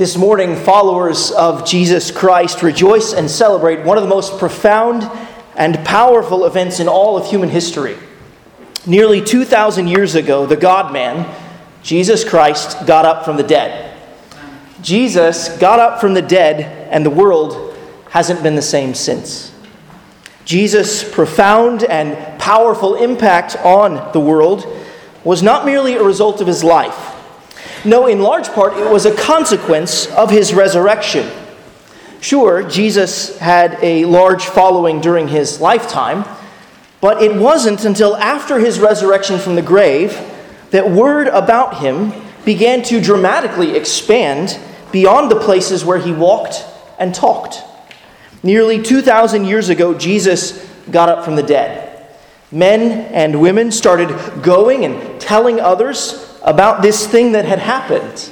This morning, followers of Jesus Christ rejoice and celebrate one of the most profound and powerful events in all of human history. Nearly 2,000 years ago, the God man, Jesus Christ, got up from the dead. Jesus got up from the dead, and the world hasn't been the same since. Jesus' profound and powerful impact on the world was not merely a result of his life no, in large part, it was a consequence of his resurrection. Sure, Jesus had a large following during his lifetime, but it wasn't until after his resurrection from the grave that word about him began to dramatically expand beyond the places where he walked and talked. Nearly 2,000 years ago, Jesus got up from the dead. Men and women started going and telling others about this thing that had happened.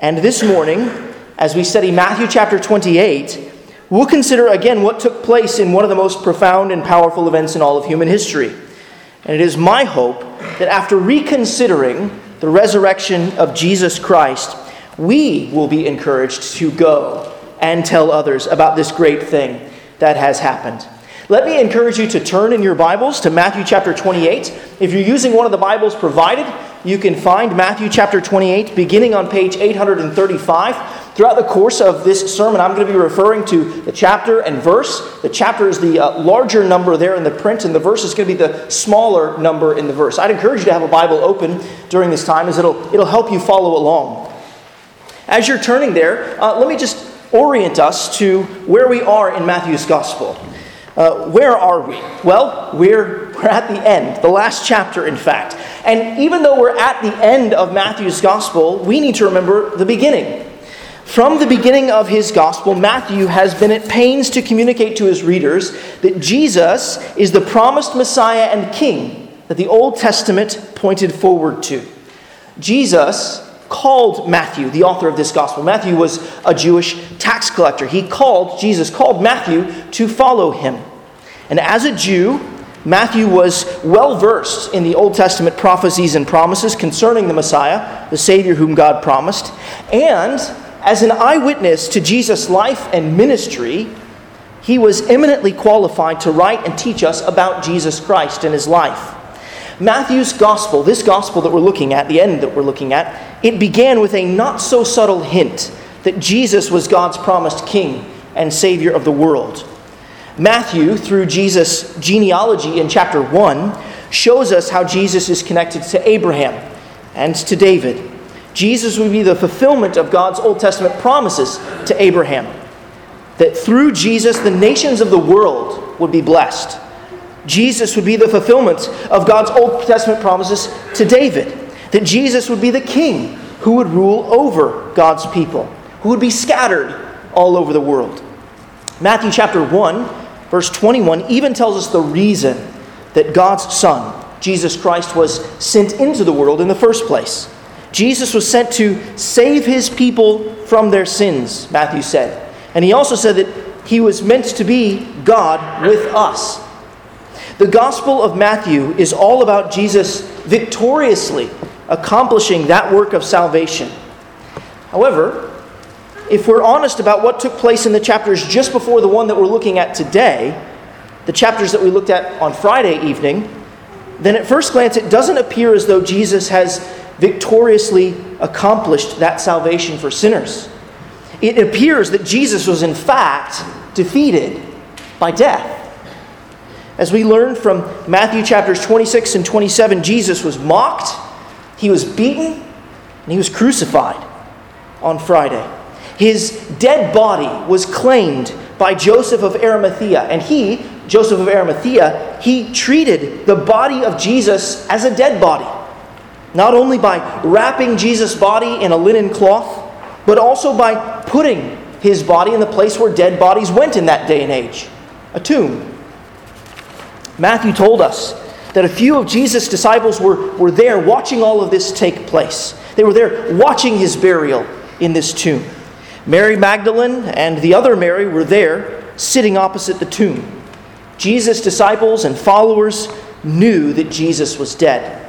And this morning, as we study Matthew chapter 28, we'll consider again what took place in one of the most profound and powerful events in all of human history. And it is my hope that after reconsidering the resurrection of Jesus Christ, we will be encouraged to go and tell others about this great thing that has happened. Let me encourage you to turn in your Bibles to Matthew chapter 28. If you're using one of the Bibles provided, you can find Matthew chapter 28 beginning on page 835. Throughout the course of this sermon, I'm going to be referring to the chapter and verse. The chapter is the uh, larger number there in the print, and the verse is going to be the smaller number in the verse. I'd encourage you to have a Bible open during this time, as it'll, it'll help you follow along. As you're turning there, uh, let me just orient us to where we are in Matthew's gospel. Uh, where are we? Well, we're, we're at the end, the last chapter, in fact. And even though we're at the end of Matthew's gospel, we need to remember the beginning. From the beginning of his gospel, Matthew has been at pains to communicate to his readers that Jesus is the promised Messiah and King that the Old Testament pointed forward to. Jesus called Matthew, the author of this gospel. Matthew was a Jewish tax collector. He called, Jesus called Matthew to follow him. And as a Jew, Matthew was well versed in the Old Testament prophecies and promises concerning the Messiah, the Savior whom God promised. And as an eyewitness to Jesus' life and ministry, he was eminently qualified to write and teach us about Jesus Christ and his life. Matthew's gospel, this gospel that we're looking at, the end that we're looking at, it began with a not so subtle hint that Jesus was God's promised king and savior of the world. Matthew, through Jesus' genealogy in chapter 1, shows us how Jesus is connected to Abraham and to David. Jesus would be the fulfillment of God's Old Testament promises to Abraham. That through Jesus, the nations of the world would be blessed. Jesus would be the fulfillment of God's Old Testament promises to David. That Jesus would be the king who would rule over God's people, who would be scattered all over the world. Matthew chapter 1, verse 21, even tells us the reason that God's Son, Jesus Christ, was sent into the world in the first place. Jesus was sent to save his people from their sins, Matthew said. And he also said that he was meant to be God with us. The Gospel of Matthew is all about Jesus victoriously accomplishing that work of salvation. However, if we're honest about what took place in the chapters just before the one that we're looking at today, the chapters that we looked at on Friday evening, then at first glance it doesn't appear as though Jesus has victoriously accomplished that salvation for sinners. It appears that Jesus was in fact defeated by death. As we learn from Matthew chapters 26 and 27, Jesus was mocked, he was beaten, and he was crucified on Friday. His dead body was claimed by Joseph of Arimathea, and he, Joseph of Arimathea, he treated the body of Jesus as a dead body. Not only by wrapping Jesus' body in a linen cloth, but also by putting his body in the place where dead bodies went in that day and age a tomb. Matthew told us that a few of Jesus' disciples were, were there watching all of this take place. They were there watching his burial in this tomb. Mary Magdalene and the other Mary were there sitting opposite the tomb. Jesus' disciples and followers knew that Jesus was dead.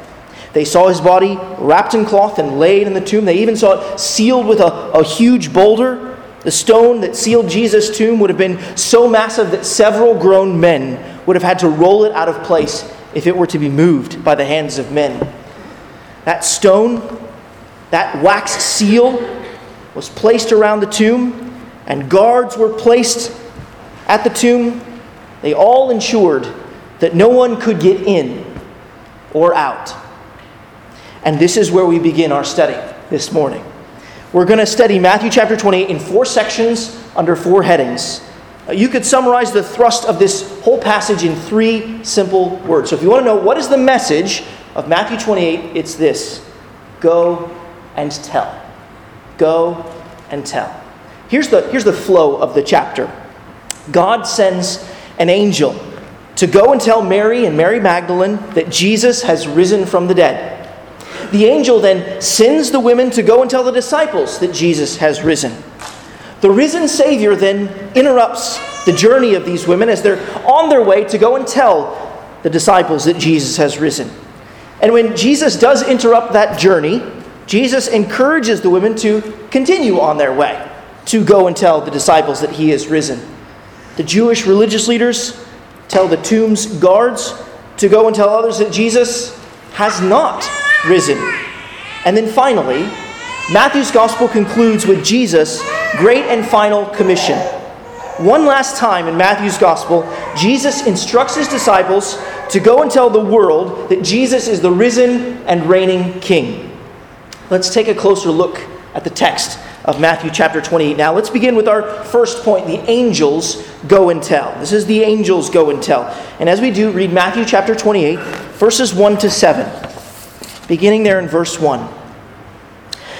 They saw his body wrapped in cloth and laid in the tomb. They even saw it sealed with a, a huge boulder. The stone that sealed Jesus' tomb would have been so massive that several grown men would have had to roll it out of place if it were to be moved by the hands of men. That stone, that wax seal, was placed around the tomb, and guards were placed at the tomb. They all ensured that no one could get in or out. And this is where we begin our study this morning. We're going to study Matthew chapter 28 in four sections under four headings. You could summarize the thrust of this whole passage in three simple words. So if you want to know what is the message of Matthew 28, it's this go and tell. Go and tell. Here's the, here's the flow of the chapter God sends an angel to go and tell Mary and Mary Magdalene that Jesus has risen from the dead. The angel then sends the women to go and tell the disciples that Jesus has risen. The risen Savior then interrupts the journey of these women as they're on their way to go and tell the disciples that Jesus has risen. And when Jesus does interrupt that journey, Jesus encourages the women to continue on their way, to go and tell the disciples that he is risen. The Jewish religious leaders tell the tomb's guards to go and tell others that Jesus has not risen. And then finally, Matthew's gospel concludes with Jesus' great and final commission. One last time in Matthew's gospel, Jesus instructs his disciples to go and tell the world that Jesus is the risen and reigning king. Let's take a closer look at the text of Matthew chapter 28. Now, let's begin with our first point the angels go and tell. This is the angels go and tell. And as we do, read Matthew chapter 28, verses 1 to 7 beginning there in verse 1.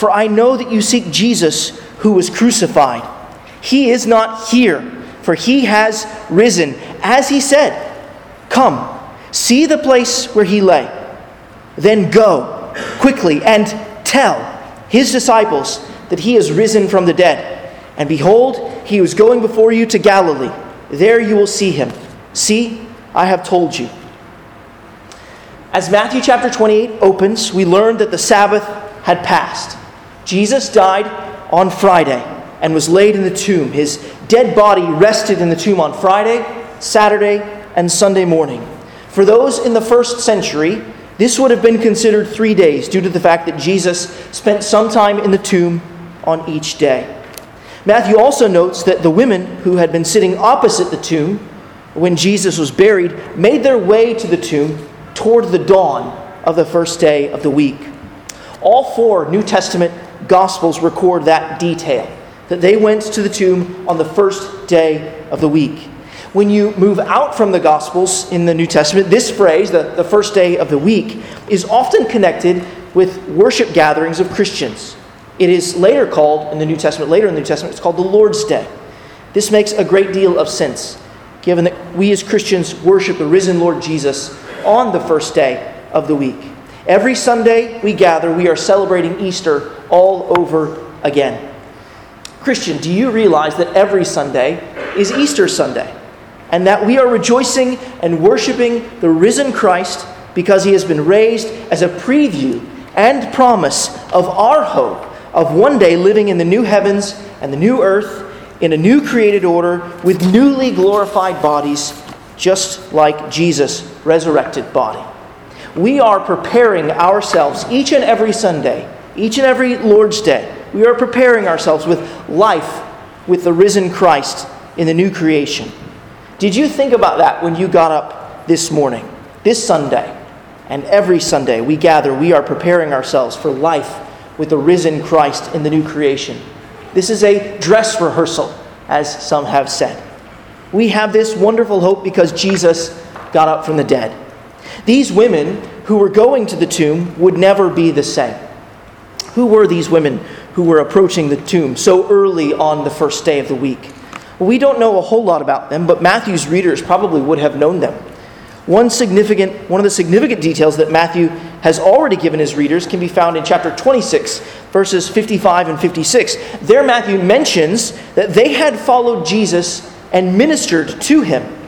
for I know that you seek Jesus who was crucified. He is not here, for he has risen. As he said, Come, see the place where he lay. Then go quickly and tell his disciples that he is risen from the dead. And behold, he was going before you to Galilee. There you will see him. See, I have told you. As Matthew chapter 28 opens, we learn that the Sabbath had passed. Jesus died on Friday and was laid in the tomb. His dead body rested in the tomb on Friday, Saturday, and Sunday morning. For those in the first century, this would have been considered three days due to the fact that Jesus spent some time in the tomb on each day. Matthew also notes that the women who had been sitting opposite the tomb when Jesus was buried made their way to the tomb toward the dawn of the first day of the week. All four New Testament Gospels record that detail that they went to the tomb on the first day of the week. When you move out from the Gospels in the New Testament, this phrase, the, the first day of the week, is often connected with worship gatherings of Christians. It is later called in the New Testament, later in the New Testament, it's called the Lord's Day. This makes a great deal of sense, given that we as Christians worship the risen Lord Jesus on the first day of the week. Every Sunday we gather, we are celebrating Easter all over again. Christian, do you realize that every Sunday is Easter Sunday? And that we are rejoicing and worshiping the risen Christ because he has been raised as a preview and promise of our hope of one day living in the new heavens and the new earth in a new created order with newly glorified bodies just like Jesus' resurrected body. We are preparing ourselves each and every Sunday, each and every Lord's Day. We are preparing ourselves with life with the risen Christ in the new creation. Did you think about that when you got up this morning, this Sunday? And every Sunday we gather, we are preparing ourselves for life with the risen Christ in the new creation. This is a dress rehearsal, as some have said. We have this wonderful hope because Jesus got up from the dead. These women who were going to the tomb would never be the same. Who were these women who were approaching the tomb so early on the first day of the week? We don't know a whole lot about them, but Matthew's readers probably would have known them. One significant one of the significant details that Matthew has already given his readers can be found in chapter 26 verses 55 and 56. There Matthew mentions that they had followed Jesus and ministered to him.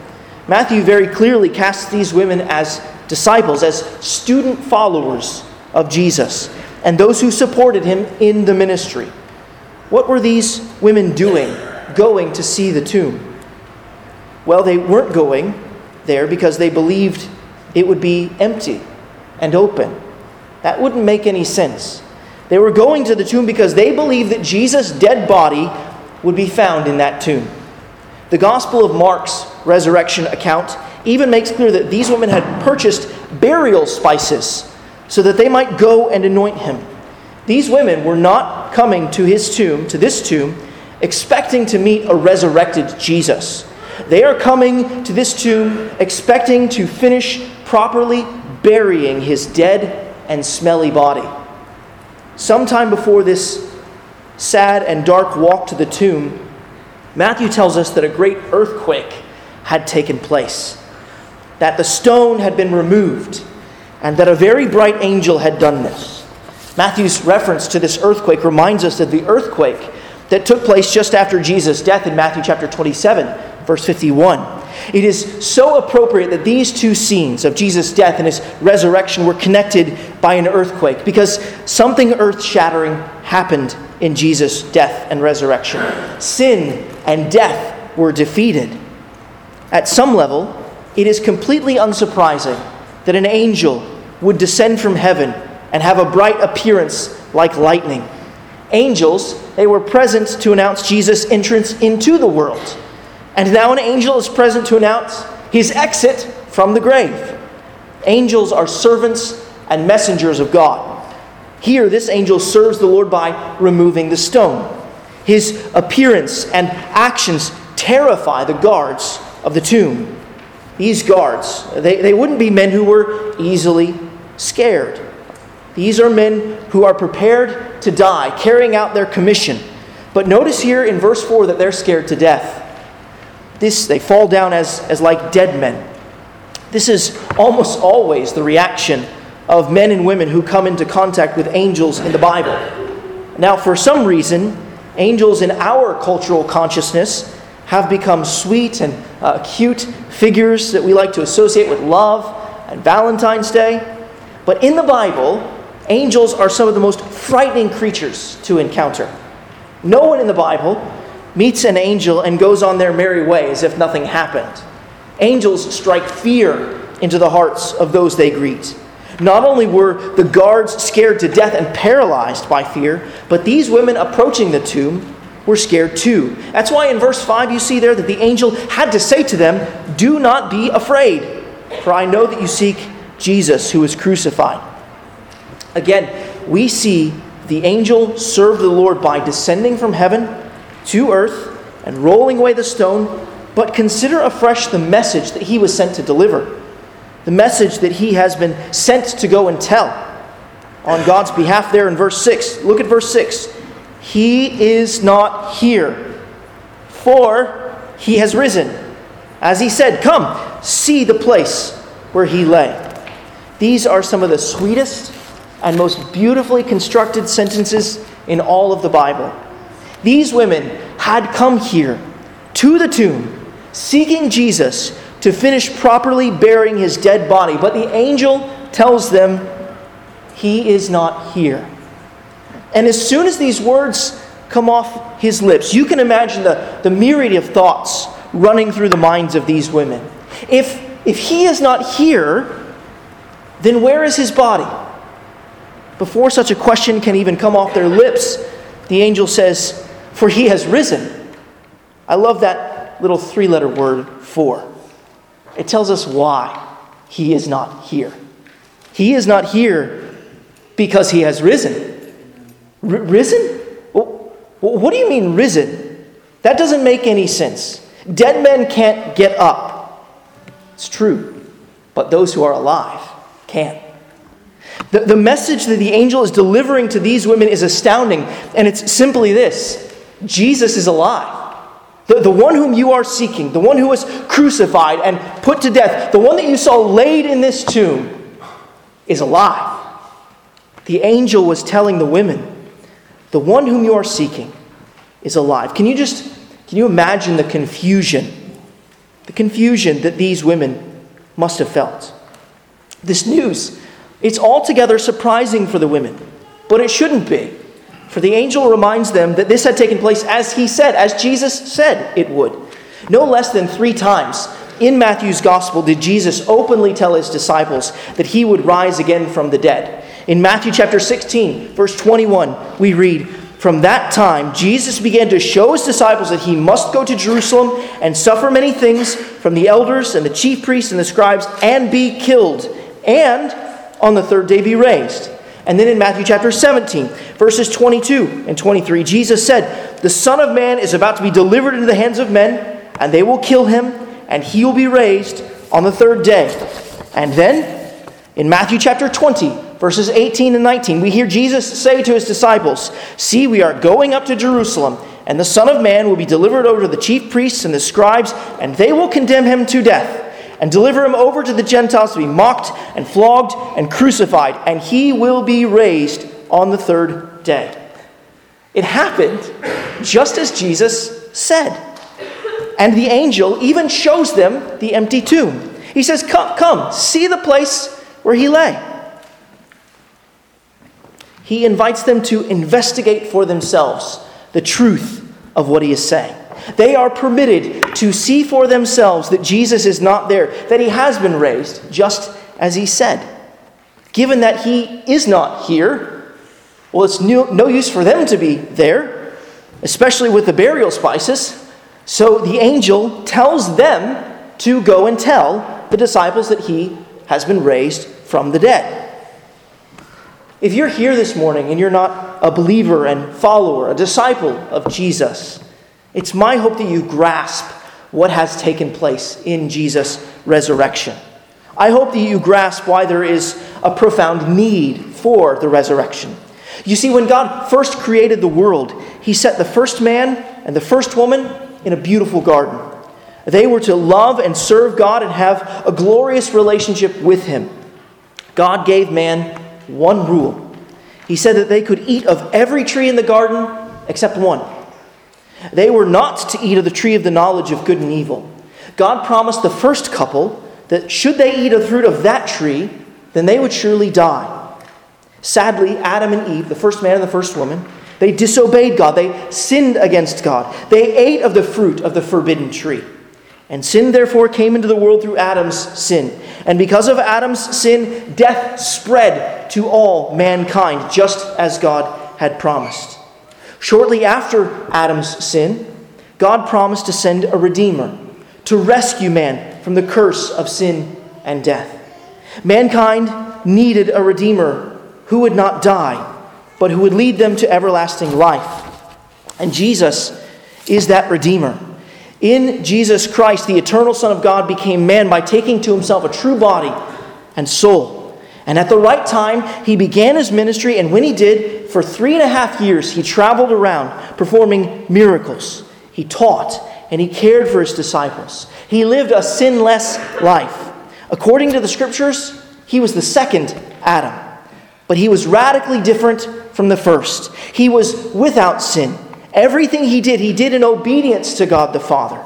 Matthew very clearly casts these women as disciples, as student followers of Jesus, and those who supported him in the ministry. What were these women doing, going to see the tomb? Well, they weren't going there because they believed it would be empty and open. That wouldn't make any sense. They were going to the tomb because they believed that Jesus' dead body would be found in that tomb. The Gospel of Mark's resurrection account even makes clear that these women had purchased burial spices so that they might go and anoint him. These women were not coming to his tomb, to this tomb, expecting to meet a resurrected Jesus. They are coming to this tomb expecting to finish properly burying his dead and smelly body. Sometime before this sad and dark walk to the tomb, Matthew tells us that a great earthquake had taken place, that the stone had been removed, and that a very bright angel had done this. Matthew's reference to this earthquake reminds us of the earthquake that took place just after Jesus' death in Matthew chapter 27 verse 51. It is so appropriate that these two scenes of Jesus' death and his resurrection were connected by an earthquake because something earth shattering happened in Jesus' death and resurrection. Sin and death were defeated. At some level, it is completely unsurprising that an angel would descend from heaven and have a bright appearance like lightning. Angels, they were present to announce Jesus' entrance into the world. And now an angel is present to announce his exit from the grave. Angels are servants and messengers of God. Here, this angel serves the Lord by removing the stone. His appearance and actions terrify the guards of the tomb. These guards, they, they wouldn't be men who were easily scared. These are men who are prepared to die, carrying out their commission. But notice here in verse 4 that they're scared to death this, they fall down as, as like dead men. This is almost always the reaction of men and women who come into contact with angels in the Bible. Now, for some reason, angels in our cultural consciousness have become sweet and uh, cute figures that we like to associate with love and Valentine's Day. But in the Bible, angels are some of the most frightening creatures to encounter. No one in the Bible meets an angel and goes on their merry way as if nothing happened. Angels strike fear into the hearts of those they greet. Not only were the guards scared to death and paralyzed by fear, but these women approaching the tomb were scared too. That's why in verse 5 you see there that the angel had to say to them, Do not be afraid, for I know that you seek Jesus who was crucified. Again, we see the angel serve the Lord by descending from heaven to earth and rolling away the stone, but consider afresh the message that he was sent to deliver. The message that he has been sent to go and tell on God's behalf there in verse 6. Look at verse 6. He is not here, for he has risen. As he said, Come, see the place where he lay. These are some of the sweetest and most beautifully constructed sentences in all of the Bible. These women had come here to the tomb seeking Jesus to finish properly burying his dead body, but the angel tells them he is not here. And as soon as these words come off his lips, you can imagine the, the myriad of thoughts running through the minds of these women. If, if he is not here, then where is his body? Before such a question can even come off their lips, the angel says, for he has risen. I love that little three letter word, for. It tells us why he is not here. He is not here because he has risen. Risen? What do you mean, risen? That doesn't make any sense. Dead men can't get up. It's true. But those who are alive can. The, the message that the angel is delivering to these women is astounding, and it's simply this Jesus is alive. The, the one whom you are seeking, the one who was crucified and put to death, the one that you saw laid in this tomb, is alive. The angel was telling the women, the one whom you are seeking is alive. Can you just can you imagine the confusion? The confusion that these women must have felt. This news, it's altogether surprising for the women, but it shouldn't be. For the angel reminds them that this had taken place as he said, as Jesus said it would. No less than three times in Matthew's gospel did Jesus openly tell his disciples that he would rise again from the dead. In Matthew chapter 16, verse 21, we read, From that time, Jesus began to show his disciples that he must go to Jerusalem and suffer many things from the elders and the chief priests and the scribes and be killed, and on the third day be raised. And then in Matthew chapter 17, verses 22 and 23, Jesus said, The Son of Man is about to be delivered into the hands of men, and they will kill him, and he will be raised on the third day. And then in Matthew chapter 20, verses 18 and 19, we hear Jesus say to his disciples, See, we are going up to Jerusalem, and the Son of Man will be delivered over to the chief priests and the scribes, and they will condemn him to death, and deliver him over to the Gentiles to be mocked and flogged and crucified, and he will be raised on the third day. It happened just as Jesus said. And the angel even shows them the empty tomb. He says, Come, come, see the place where he lay he invites them to investigate for themselves the truth of what he is saying. They are permitted to see for themselves that Jesus is not there, that he has been raised, just as he said. Given that he is not here, well, it's no, no use for them to be there, especially with the burial spices. So the angel tells them to go and tell the disciples that he has been raised from the dead. If you're here this morning and you're not a believer and follower, a disciple of Jesus, it's my hope that you grasp what has taken place in Jesus' resurrection. I hope that you grasp why there is a profound need for the resurrection. You see, when God first created the world, He set the first man and the first woman in a beautiful garden. They were to love and serve God and have a glorious relationship with Him. God gave man one rule. He said that they could eat of every tree in the garden except one. They were not to eat of the tree of the knowledge of good and evil. God promised the first couple that should they eat of the fruit of that tree, then they would surely die. Sadly, Adam and Eve, the first man and the first woman, they disobeyed God. They sinned against God. They ate of the fruit of the forbidden tree. And sin therefore came into the world through Adam's sin. And because of Adam's sin, death spread to all mankind, just as God had promised. Shortly after Adam's sin, God promised to send a Redeemer to rescue man from the curse of sin and death. Mankind needed a Redeemer who would not die, but who would lead them to everlasting life. And Jesus is that Redeemer. In Jesus Christ, the eternal Son of God became man by taking to himself a true body and soul. And at the right time, he began his ministry, and when he did, for three and a half years, he traveled around performing miracles. He taught and he cared for his disciples. He lived a sinless life. According to the scriptures, he was the second Adam, but he was radically different from the first. He was without sin. Everything he did, he did in obedience to God the Father.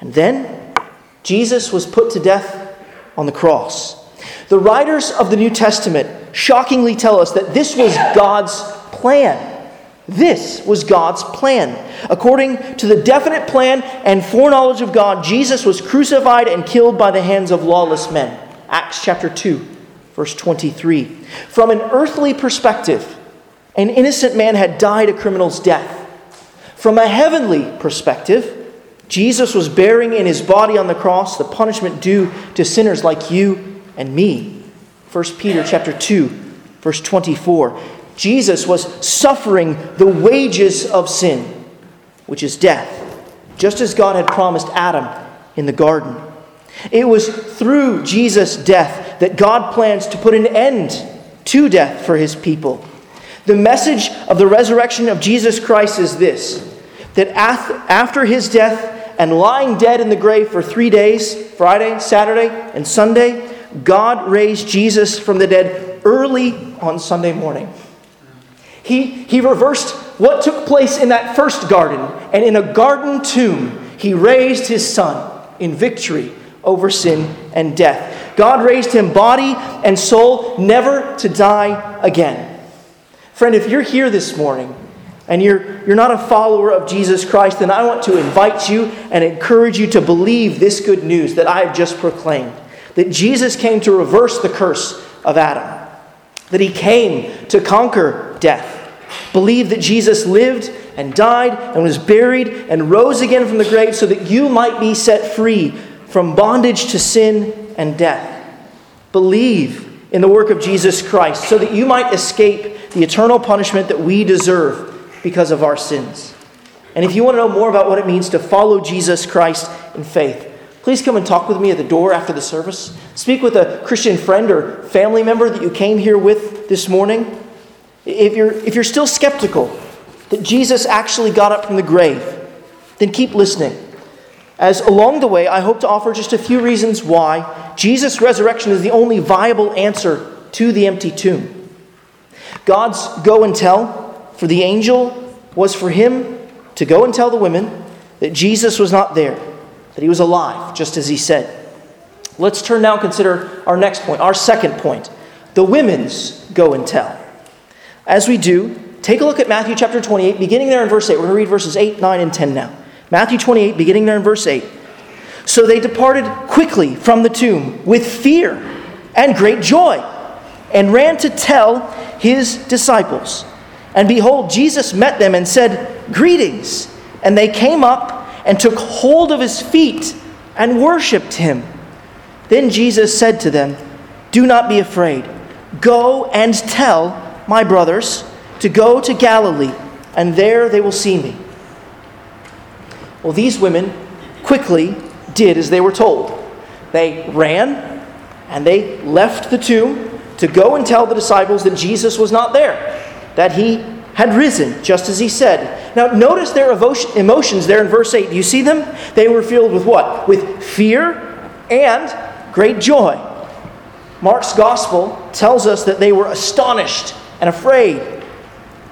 And then Jesus was put to death on the cross. The writers of the New Testament shockingly tell us that this was God's plan. This was God's plan. According to the definite plan and foreknowledge of God, Jesus was crucified and killed by the hands of lawless men. Acts chapter 2, verse 23. From an earthly perspective, an innocent man had died a criminal's death. From a heavenly perspective, Jesus was bearing in his body on the cross the punishment due to sinners like you and me. 1 Peter chapter 2, verse 24. Jesus was suffering the wages of sin, which is death, just as God had promised Adam in the garden. It was through Jesus' death that God plans to put an end to death for his people. The message of the resurrection of Jesus Christ is this that after his death and lying dead in the grave for three days Friday, Saturday, and Sunday God raised Jesus from the dead early on Sunday morning. He, he reversed what took place in that first garden, and in a garden tomb, he raised his son in victory over sin and death. God raised him body and soul, never to die again. Friend, if you're here this morning and you're, you're not a follower of Jesus Christ, then I want to invite you and encourage you to believe this good news that I have just proclaimed that Jesus came to reverse the curse of Adam, that he came to conquer death. Believe that Jesus lived and died and was buried and rose again from the grave so that you might be set free from bondage to sin and death. Believe in the work of Jesus Christ so that you might escape the eternal punishment that we deserve because of our sins. And if you want to know more about what it means to follow Jesus Christ in faith, please come and talk with me at the door after the service. Speak with a Christian friend or family member that you came here with this morning. If you're, if you're still skeptical that Jesus actually got up from the grave, then keep listening. As along the way, I hope to offer just a few reasons why Jesus' resurrection is the only viable answer to the empty tomb. God's go and tell for the angel was for him to go and tell the women that Jesus was not there, that he was alive, just as he said. Let's turn now and consider our next point, our second point the women's go and tell. As we do, take a look at Matthew chapter 28, beginning there in verse 8. We're going to read verses 8, 9, and 10 now. Matthew 28, beginning there in verse 8. So they departed quickly from the tomb with fear and great joy and ran to tell his disciples. And behold, Jesus met them and said, Greetings. And they came up and took hold of his feet and worshiped him. Then Jesus said to them, Do not be afraid. Go and tell my brothers to go to Galilee, and there they will see me. Well, these women quickly did as they were told. They ran and they left the tomb to go and tell the disciples that Jesus was not there, that he had risen, just as he said. Now, notice their emotions there in verse 8. Do you see them? They were filled with what? With fear and great joy. Mark's gospel tells us that they were astonished and afraid.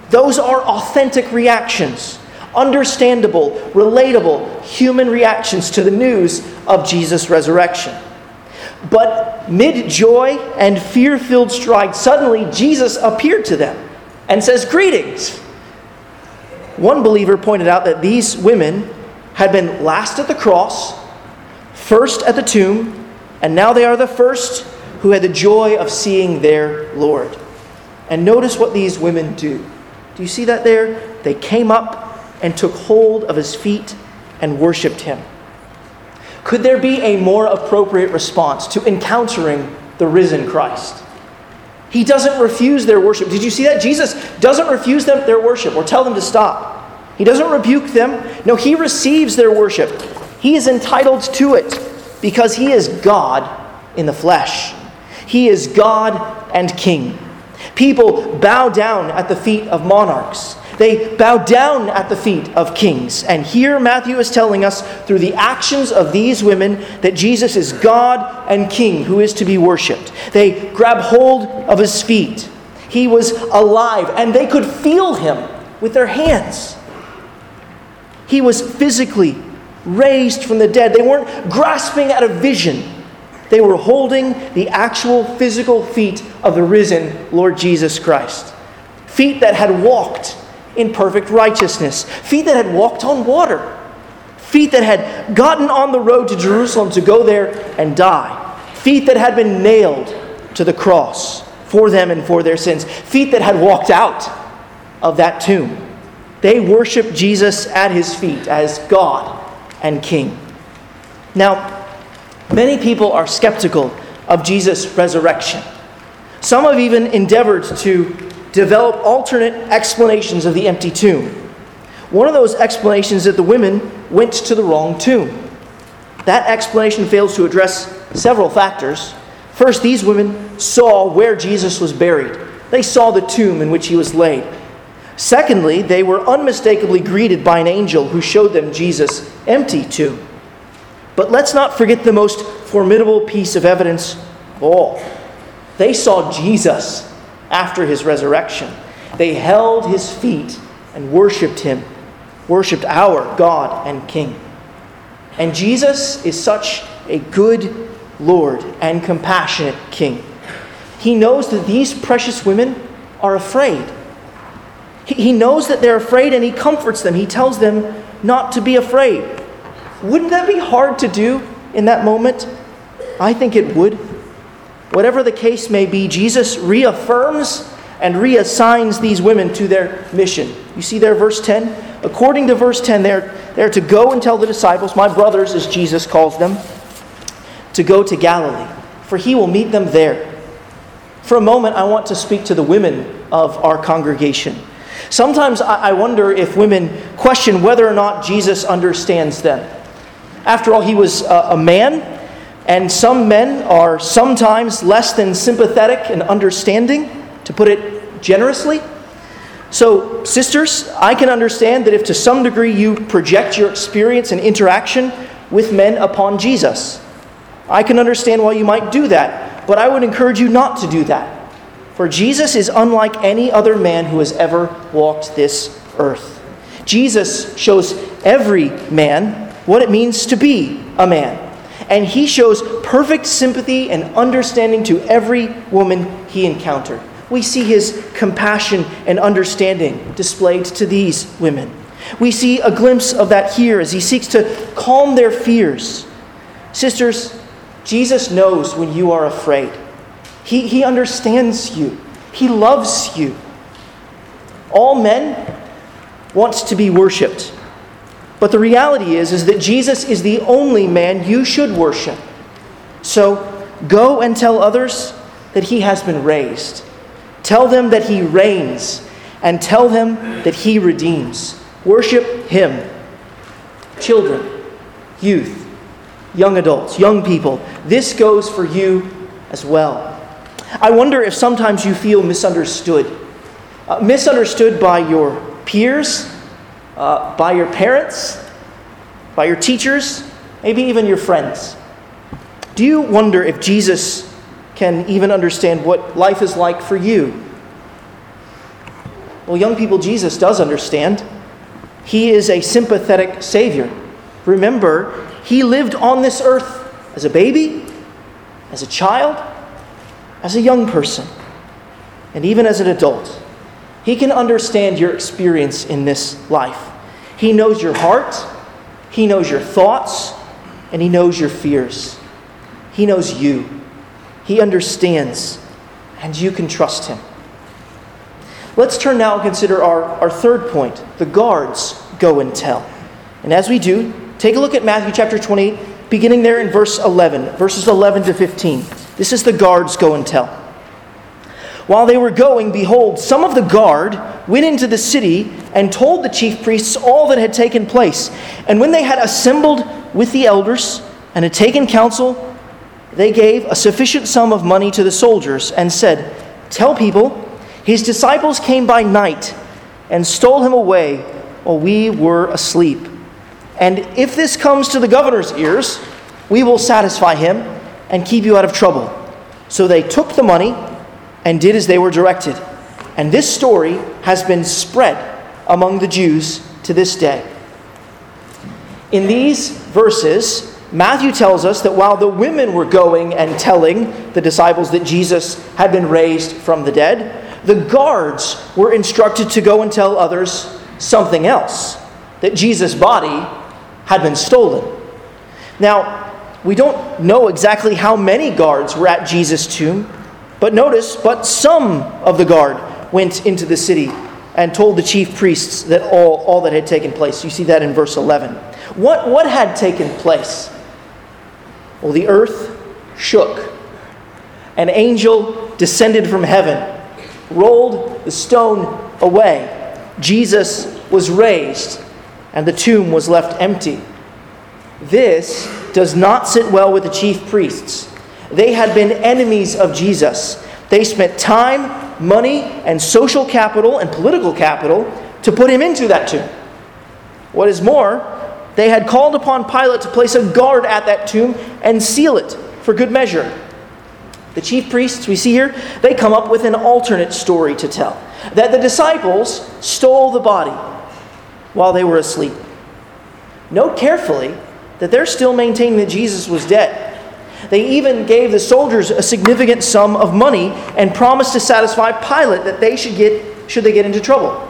Those are authentic reactions, understandable, relatable human reactions to the news of Jesus' resurrection. But mid joy and fear filled stride, suddenly Jesus appeared to them and says, Greetings. One believer pointed out that these women had been last at the cross, first at the tomb, and now they are the first who had the joy of seeing their Lord. And notice what these women do. Do you see that there? They came up and took hold of his feet and worshiped him. Could there be a more appropriate response to encountering the risen Christ? He doesn't refuse their worship. Did you see that? Jesus doesn't refuse them their worship or tell them to stop. He doesn't rebuke them. No, he receives their worship. He is entitled to it because he is God in the flesh. He is God and King. People bow down at the feet of monarchs. They bow down at the feet of kings. And here Matthew is telling us through the actions of these women that Jesus is God and King who is to be worshiped. They grab hold of his feet. He was alive, and they could feel him with their hands. He was physically raised from the dead. They weren't grasping at a vision they were holding the actual physical feet of the risen Lord Jesus Christ. Feet that had walked in perfect righteousness, feet that had walked on water, feet that had gotten on the road to Jerusalem to go there and die, feet that had been nailed to the cross for them and for their sins, feet that had walked out of that tomb. They worshiped Jesus at his feet as God and King. Now, Many people are skeptical of Jesus' resurrection. Some have even endeavored to develop alternate explanations of the empty tomb. One of those explanations is that the women went to the wrong tomb. That explanation fails to address several factors. First, these women saw where Jesus was buried. They saw the tomb in which he was laid. Secondly, they were unmistakably greeted by an angel who showed them Jesus' empty tomb. But let's not forget the most formidable piece of evidence of all. They saw Jesus after his resurrection. They held his feet and worshiped him, worshiped our God and King. And Jesus is such a good Lord and compassionate King. He knows that these precious women are afraid. He knows that they're afraid and he comforts them. He tells them not to be afraid. Wouldn't that be hard to do in that moment? I think it would. Whatever the case may be, Jesus reaffirms and reassigns these women to their mission. You see there, verse 10? According to verse 10, they're, they're to go and tell the disciples, my brothers, as Jesus calls them, to go to Galilee, for he will meet them there. For a moment, I want to speak to the women of our congregation. Sometimes I wonder if women question whether or not Jesus understands them. After all, he was a man, and some men are sometimes less than sympathetic and understanding, to put it generously. So, sisters, I can understand that if to some degree you project your experience and interaction with men upon Jesus, I can understand why you might do that, but I would encourage you not to do that. For Jesus is unlike any other man who has ever walked this earth. Jesus shows every man what it means to be a man. And he shows perfect sympathy and understanding to every woman he encountered. We see his compassion and understanding displayed to these women. We see a glimpse of that here as he seeks to calm their fears. Sisters, Jesus knows when you are afraid. He, he understands you. He loves you. All men want to be worshiped. But the reality is, is that Jesus is the only man you should worship. So go and tell others that he has been raised. Tell them that he reigns, and tell them that he redeems. Worship him. Children, youth, young adults, young people, this goes for you as well. I wonder if sometimes you feel misunderstood. Uh, misunderstood by your peers, uh, by your parents, by your teachers, maybe even your friends. Do you wonder if Jesus can even understand what life is like for you? Well, young people, Jesus does understand. He is a sympathetic Savior. Remember, he lived on this earth as a baby, as a child, as a young person, and even as an adult. He can understand your experience in this life. He knows your heart, He knows your thoughts, and He knows your fears. He knows you. He understands, and you can trust Him. Let's turn now and consider our, our third point the guards go and tell. And as we do, Take a look at Matthew chapter 28, beginning there in verse 11, verses 11 to 15. This is the guards go and tell. While they were going, behold, some of the guard went into the city and told the chief priests all that had taken place. And when they had assembled with the elders and had taken counsel, they gave a sufficient sum of money to the soldiers and said, Tell people, his disciples came by night and stole him away while we were asleep. And if this comes to the governor's ears, we will satisfy him and keep you out of trouble. So they took the money and did as they were directed. And this story has been spread among the Jews to this day. In these verses, Matthew tells us that while the women were going and telling the disciples that Jesus had been raised from the dead, the guards were instructed to go and tell others something else that Jesus' body had been stolen. Now, we don't know exactly how many guards were at Jesus' tomb, but notice, but some of the guard went into the city and told the chief priests that all, all that had taken place. You see that in verse 11. What, what had taken place? Well, the earth shook. An angel descended from heaven, rolled the stone away. Jesus was raised and the tomb was left empty. This does not sit well with the chief priests. They had been enemies of Jesus. They spent time money and social capital and political capital to put him into that tomb. What is more, they had called upon Pilate to place a guard at that tomb and seal it for good measure. The chief priests we see here, they come up with an alternate story to tell that the disciples stole the body while they were asleep. Note carefully that they're still maintaining that Jesus was dead. They even gave the soldiers a significant sum of money and promised to satisfy Pilate that they should get should they get into trouble.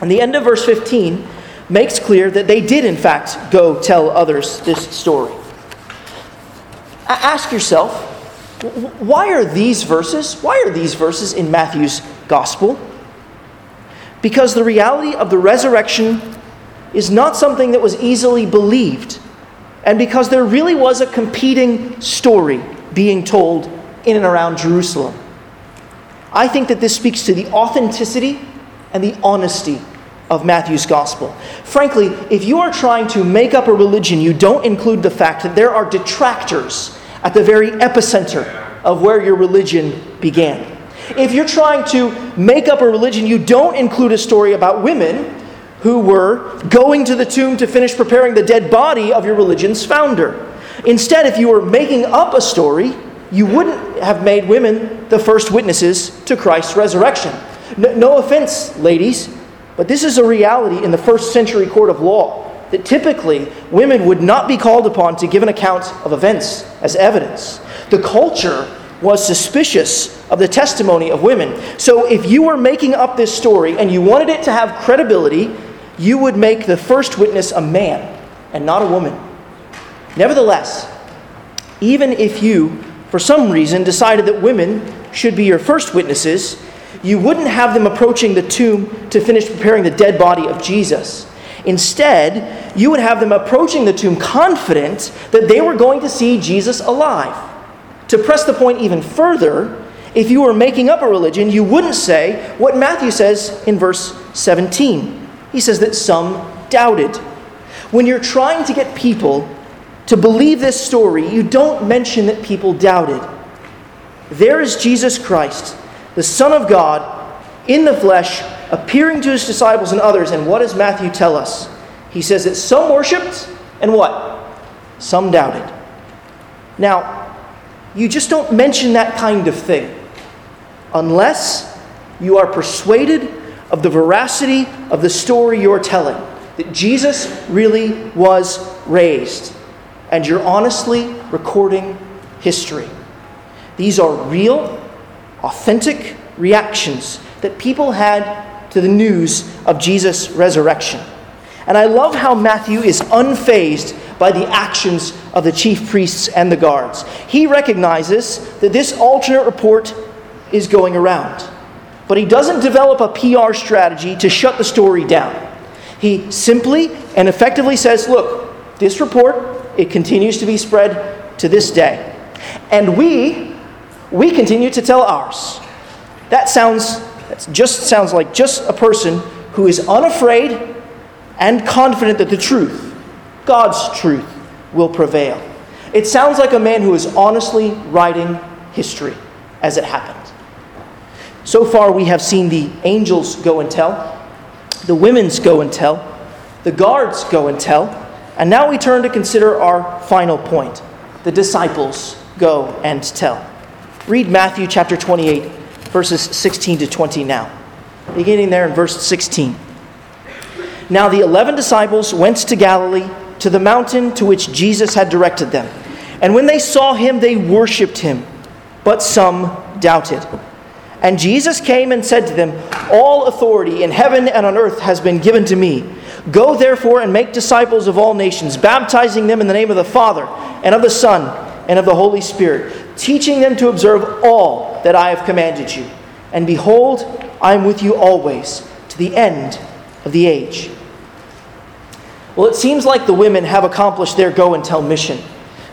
And the end of verse 15 makes clear that they did in fact go tell others this story. Ask yourself, why are these verses? Why are these verses in Matthew's gospel? Because the reality of the resurrection is not something that was easily believed and because there really was a competing story being told in and around Jerusalem. I think that this speaks to the authenticity and the honesty of Matthew's gospel. Frankly, if you are trying to make up a religion, you don't include the fact that there are detractors at the very epicenter of where your religion began. If you're trying to make up a religion, you don't include a story about women who were going to the tomb to finish preparing the dead body of your religion's founder. Instead, if you were making up a story, you wouldn't have made women the first witnesses to Christ's resurrection. No, no, offense, ladies, but this is a reality in the first century court of law that typically women would not be called upon to give an account of events as evidence. The culture was suspicious of the testimony of women. So if you were making up this story and you wanted it to have credibility, you would make the first witness a man and not a woman. Nevertheless, even if you, for some reason, decided that women should be your first witnesses, you wouldn't have them approaching the tomb to finish preparing the dead body of Jesus. Instead, you would have them approaching the tomb confident that they were going to see Jesus alive. To press the point even further, if you were making up a religion, you wouldn't say what Matthew says in verse 17 he says that some doubted. When you're trying to get people to believe this story, you don't mention that people doubted. There is Jesus Christ, the Son of God, in the flesh, appearing to his disciples and others. And what does Matthew tell us? He says that some worshiped and what? Some doubted. Now, you just don't mention that kind of thing unless you are persuaded of the veracity of the story you're telling, that Jesus really was raised, and you're honestly recording history. These are real, authentic reactions that people had to the news of Jesus' resurrection. And I love how Matthew is unfazed by the actions of the chief priests and the guards. He recognizes that this alternate report is going around. But he doesn't develop a PR strategy to shut the story down. He simply and effectively says, look, this report, it continues to be spread to this day. And we, we continue to tell ours. That sounds, that just sounds like just a person who is unafraid and confident that the truth, God's truth, will prevail. It sounds like a man who is honestly writing history as it happened. So far, we have seen the angels go and tell, the women's go and tell, the guards go and tell, and now we turn to consider our final point the disciples go and tell. Read Matthew chapter 28, verses 16 to 20 now. Beginning there in verse 16. Now the eleven disciples went to Galilee, to the mountain to which Jesus had directed them. And when they saw him, they worshipped him, but some doubted. And Jesus came and said to them, All authority in heaven and on earth has been given to me. Go therefore and make disciples of all nations, baptizing them in the name of the Father, and of the Son, and of the Holy Spirit, teaching them to observe all that I have commanded you. And behold, I am with you always, to the end of the age. Well, it seems like the women have accomplished their go and tell mission.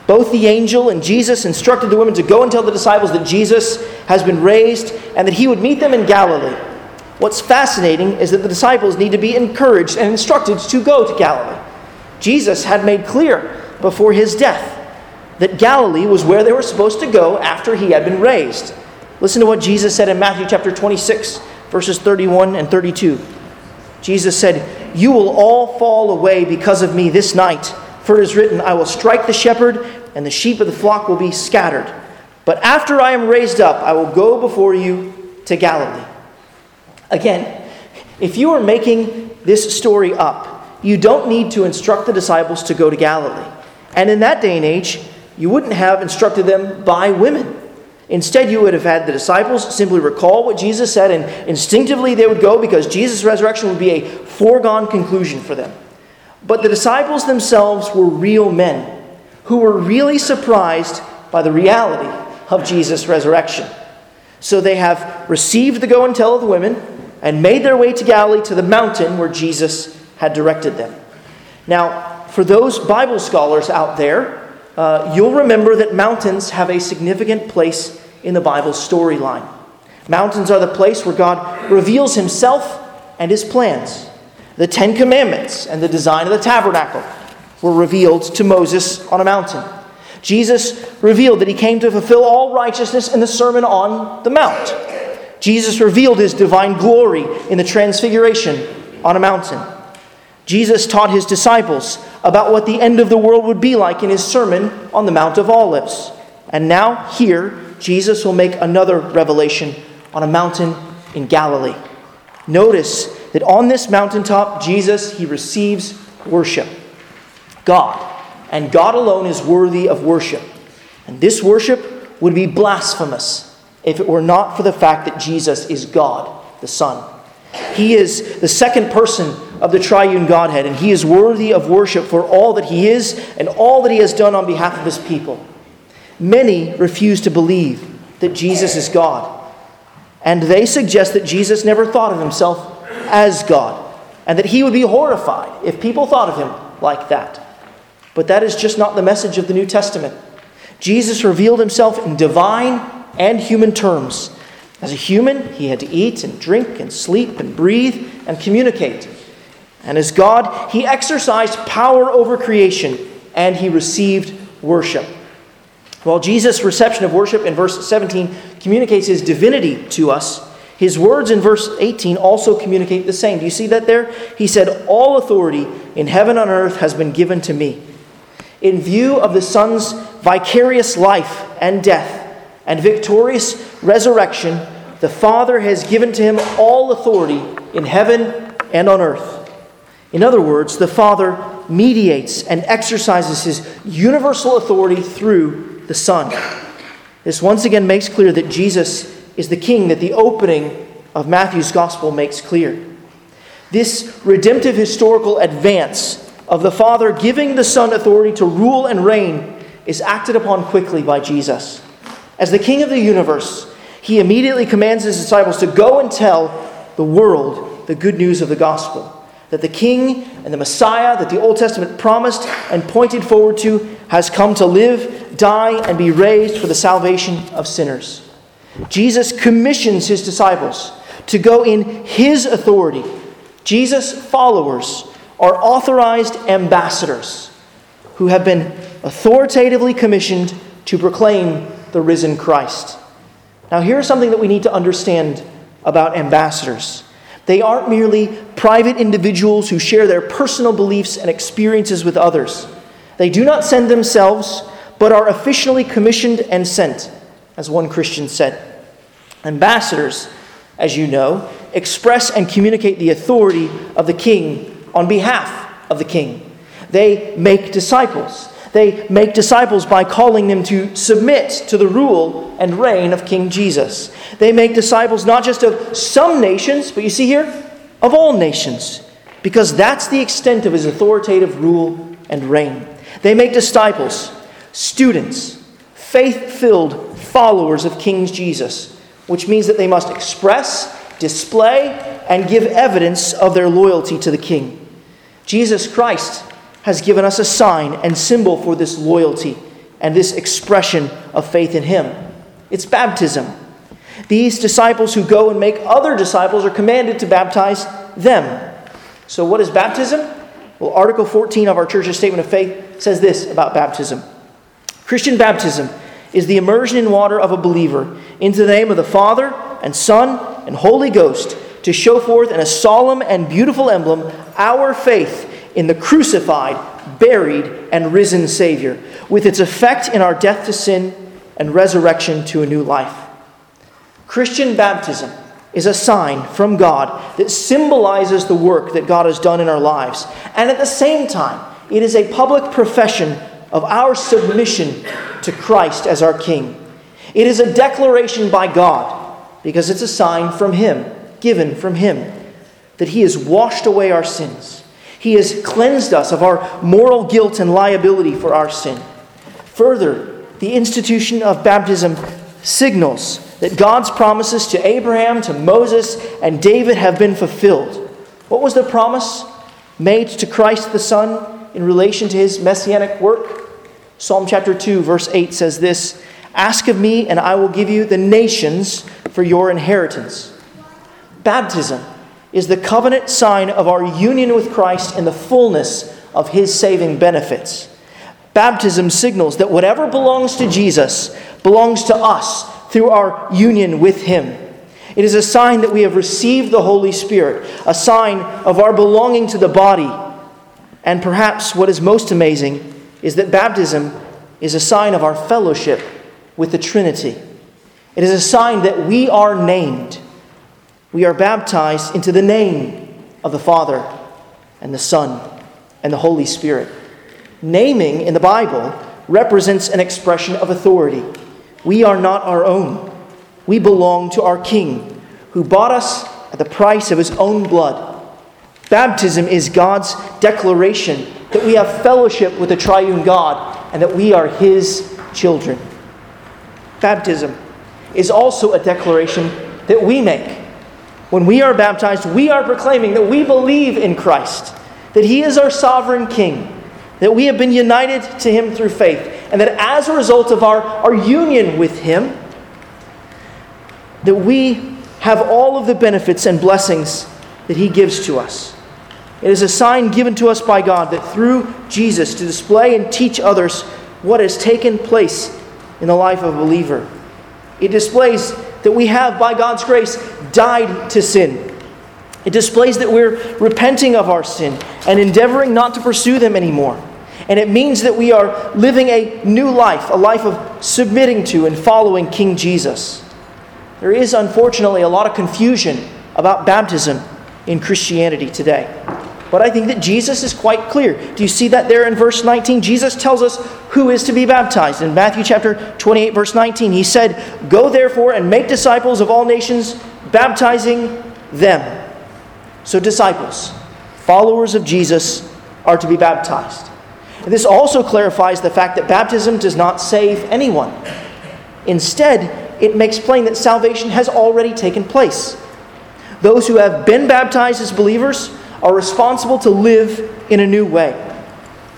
Both the angel and Jesus instructed the women to go and tell the disciples that Jesus has been raised and that he would meet them in Galilee. What's fascinating is that the disciples need to be encouraged and instructed to go to Galilee. Jesus had made clear before his death that Galilee was where they were supposed to go after he had been raised. Listen to what Jesus said in Matthew chapter 26, verses 31 and 32. Jesus said, You will all fall away because of me this night, for it is written, I will strike the shepherd, and the sheep of the flock will be scattered. But after I am raised up, I will go before you to Galilee. Again, if you are making this story up, you don't need to instruct the disciples to go to Galilee. And in that day and age, you wouldn't have instructed them by women. Instead, you would have had the disciples simply recall what Jesus said, and instinctively they would go because Jesus' resurrection would be a foregone conclusion for them. But the disciples themselves were real men who were really surprised by the reality of Jesus' resurrection. So they have received the go and tell of the women and made their way to Galilee to the mountain where Jesus had directed them. Now, for those Bible scholars out there, uh, you'll remember that mountains have a significant place in the Bible's storyline. Mountains are the place where God reveals himself and his plans. The Ten Commandments and the design of the tabernacle were revealed to Moses on a mountain. Jesus revealed that he came to fulfill all righteousness in the Sermon on the Mount. Jesus revealed his divine glory in the Transfiguration on a mountain. Jesus taught his disciples about what the end of the world would be like in his sermon on the Mount of Olives. And now, here, Jesus will make another revelation on a mountain in Galilee. Notice that on this mountaintop, Jesus, he receives worship. God, and God alone is worthy of worship. And this worship would be blasphemous if it were not for the fact that Jesus is God, the Son. He is the second person of the triune Godhead, and he is worthy of worship for all that he is and all that he has done on behalf of his people. Many refuse to believe that Jesus is God, and they suggest that Jesus never thought of himself as God, and that he would be horrified if people thought of him like that. But that is just not the message of the New Testament. Jesus revealed himself in divine and human terms. As a human, he had to eat and drink and sleep and breathe and communicate. And as God, he exercised power over creation and he received worship. While Jesus' reception of worship in verse 17 communicates his divinity to us, his words in verse 18 also communicate the same. Do you see that there? He said, All authority in heaven and on earth has been given to me. In view of the Son's vicarious life and death and victorious resurrection, the Father has given to him all authority in heaven and on earth. In other words, the Father mediates and exercises his universal authority through the Son. This once again makes clear that Jesus is the King that the opening of Matthew's Gospel makes clear. This redemptive historical advance of the Father giving the Son authority to rule and reign is acted upon quickly by Jesus. As the King of the universe, he immediately commands his disciples to go and tell the world the good news of the gospel that the King and the Messiah that the Old Testament promised and pointed forward to has come to live, die, and be raised for the salvation of sinners. Jesus commissions his disciples to go in his authority. Jesus' followers are authorized ambassadors who have been authoritatively commissioned to proclaim the risen Christ. Now, here's something that we need to understand about ambassadors. They aren't merely private individuals who share their personal beliefs and experiences with others. They do not send themselves, but are officially commissioned and sent, as one Christian said. Ambassadors, as you know, express and communicate the authority of the king on behalf of the king. They make disciples. They make disciples by calling them to submit to the rule and reign of King Jesus. They make disciples not just of some nations, but you see here, of all nations, because that's the extent of his authoritative rule and reign. They make disciples, students, faith filled followers of King Jesus, which means that they must express, display, and give evidence of their loyalty to the King. Jesus Christ has given us a sign and symbol for this loyalty and this expression of faith in Him. It's baptism. These disciples who go and make other disciples are commanded to baptize them. So, what is baptism? Well, Article 14 of our church's statement of faith says this about baptism Christian baptism is the immersion in water of a believer into the name of the Father and Son and Holy Ghost to show forth in a solemn and beautiful emblem our faith in the crucified, buried, and risen Savior, with its effect in our death to sin and resurrection to a new life. Christian baptism is a sign from God that symbolizes the work that God has done in our lives. And at the same time, it is a public profession of our submission to Christ as our King. It is a declaration by God because it's a sign from Him, given from Him, that He has washed away our sins. He has cleansed us of our moral guilt and liability for our sin. Further, the institution of baptism signals that God's promises to Abraham, to Moses, and David have been fulfilled. What was the promise made to Christ the Son in relation to his messianic work? Psalm chapter 2, verse 8 says this Ask of me, and I will give you the nations for your inheritance. Baptism is the covenant sign of our union with Christ in the fullness of his saving benefits. Baptism signals that whatever belongs to Jesus belongs to us through our union with Him. It is a sign that we have received the Holy Spirit, a sign of our belonging to the body. And perhaps what is most amazing is that baptism is a sign of our fellowship with the Trinity. It is a sign that we are named. We are baptized into the name of the Father and the Son and the Holy Spirit. Naming in the Bible represents an expression of authority. We are not our own. We belong to our King, who bought us at the price of his own blood. Baptism is God's declaration that we have fellowship with the triune God and that we are his children. Baptism is also a declaration that we make. When we are baptized, we are proclaiming that we believe in Christ, that he is our sovereign King that we have been united to Him through faith, and that as a result of our, our union with Him, that we have all of the benefits and blessings that He gives to us. It is a sign given to us by God that through Jesus to display and teach others what has taken place in the life of a believer. It displays that we have, by God's grace, died to sin. It displays that we're repenting of our sin and endeavoring not to pursue them anymore. And it means that we are living a new life, a life of submitting to and following King Jesus. There is, unfortunately, a lot of confusion about baptism in Christianity today. But I think that Jesus is quite clear. Do you see that there in verse 19? Jesus tells us who is to be baptized. In Matthew chapter 28, verse 19, he said, Go therefore and make disciples of all nations, baptizing them. So, disciples, followers of Jesus, are to be baptized. And This also clarifies the fact that baptism does not save anyone. Instead, it makes plain that salvation has already taken place. Those who have been baptized as believers are responsible to live in a new way.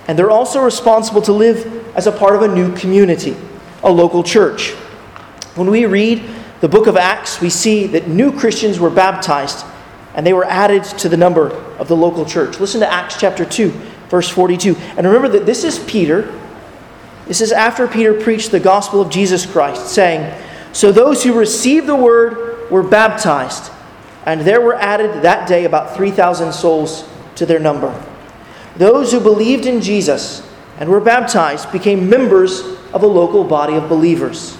And they're also responsible to live as a part of a new community, a local church. When we read the book of Acts, we see that new Christians were baptized and they were added to the number of the local church. Listen to Acts chapter 2, verse 42. And remember that this is Peter. This is after Peter preached the gospel of Jesus Christ, saying, So those who received the word were baptized, and there were added that day about 3,000 souls to their number. Those who believed in Jesus and were baptized became members of a local body of believers.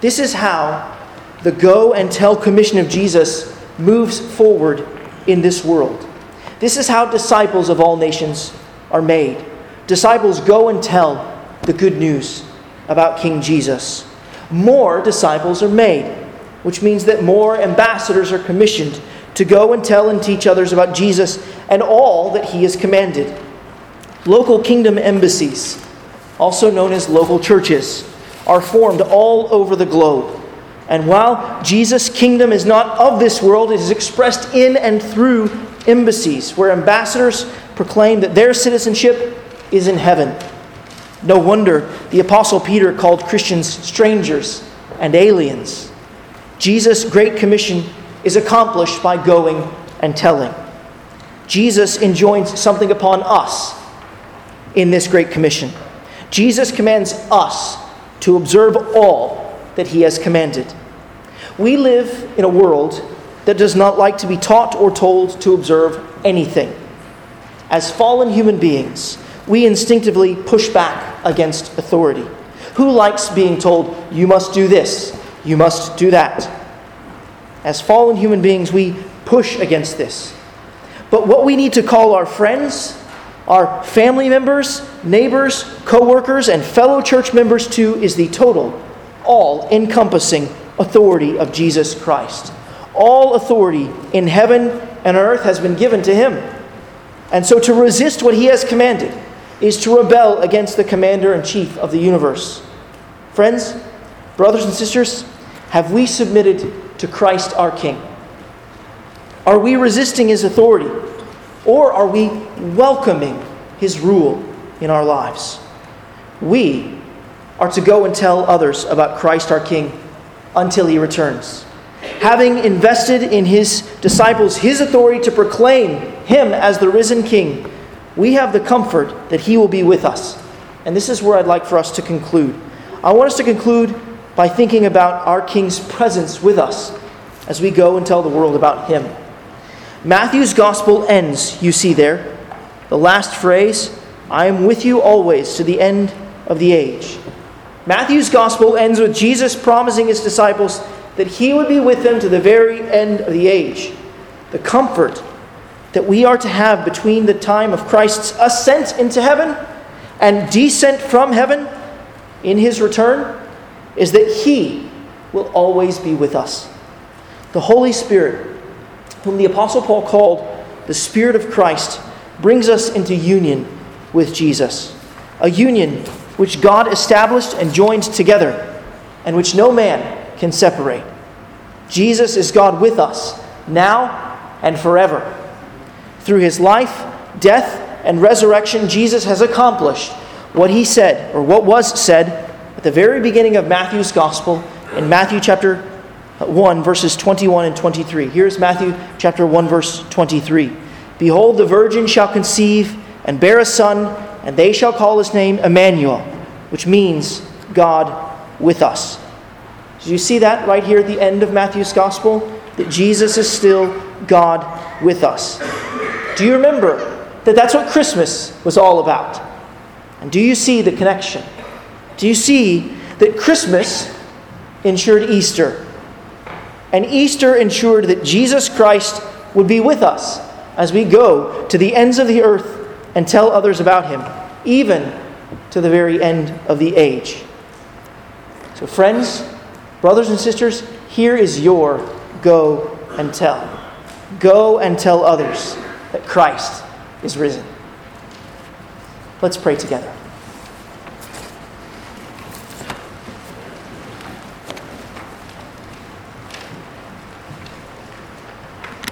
This is how the go and tell commission of Jesus moves forward in this world. This is how disciples of all nations are made. Disciples go and tell the good news about King Jesus. More disciples are made, which means that more ambassadors are commissioned to go and tell and teach others about Jesus and all that he has commanded. Local kingdom embassies, also known as local churches, are formed all over the globe. And while Jesus' kingdom is not of this world, it is expressed in and through embassies, where ambassadors proclaim that their citizenship is in heaven. No wonder the Apostle Peter called Christians strangers and aliens. Jesus' Great Commission is accomplished by going and telling. Jesus enjoins something upon us in this Great Commission. Jesus commands us to observe all that he has commanded. We live in a world that does not like to be taught or told to observe anything. As fallen human beings, we instinctively push back against authority. Who likes being told, you must do this, you must do that? As fallen human beings, we push against this. But what we need to call our friends, our family members, neighbors, co workers, and fellow church members to is the total, all encompassing authority of Jesus Christ. All authority in heaven and earth has been given to him. And so to resist what he has commanded is to rebel against the commander in chief of the universe. Friends, brothers and sisters, have we submitted to Christ our King? Are we resisting his authority? Or are we welcoming his rule in our lives? We are to go and tell others about Christ our King until he returns. Having invested in his disciples his authority to proclaim him as the risen King, we have the comfort that he will be with us. And this is where I'd like for us to conclude. I want us to conclude by thinking about our King's presence with us as we go and tell the world about him. Matthew's gospel ends, you see there. The last phrase, I am with you always to the end of the age. Matthew's gospel ends with Jesus promising his disciples that he would be with them to the very end of the age. The comfort that we are to have between the time of Christ's ascent into heaven and descent from heaven in his return is that he will always be with us. The Holy Spirit whom the Apostle Paul called the Spirit of Christ, brings us into union with Jesus. A union which God established and joined together, and which no man can separate. Jesus is God with us, now and forever. Through his life, death, and resurrection, Jesus has accomplished what he said, or what was said, the very beginning of Matthew's Gospel in Matthew chapter uh, 1, verses 21 and 23. Here's Matthew chapter 1, verse 23. Behold, the virgin shall conceive and bear a son, and they shall call his name Emmanuel, which means God with us. Do you see that right here at the end of Matthew's gospel? That Jesus is still God with us. Do you remember that that's what Christmas was all about? And do you see the connection? Do you see that Christmas ensured Easter? And Easter ensured that Jesus Christ would be with us as we go to the ends of the earth and tell others about him, even to the very end of the age. So, friends, brothers and sisters, here is your go and tell. Go and tell others that Christ is risen. Let's pray together.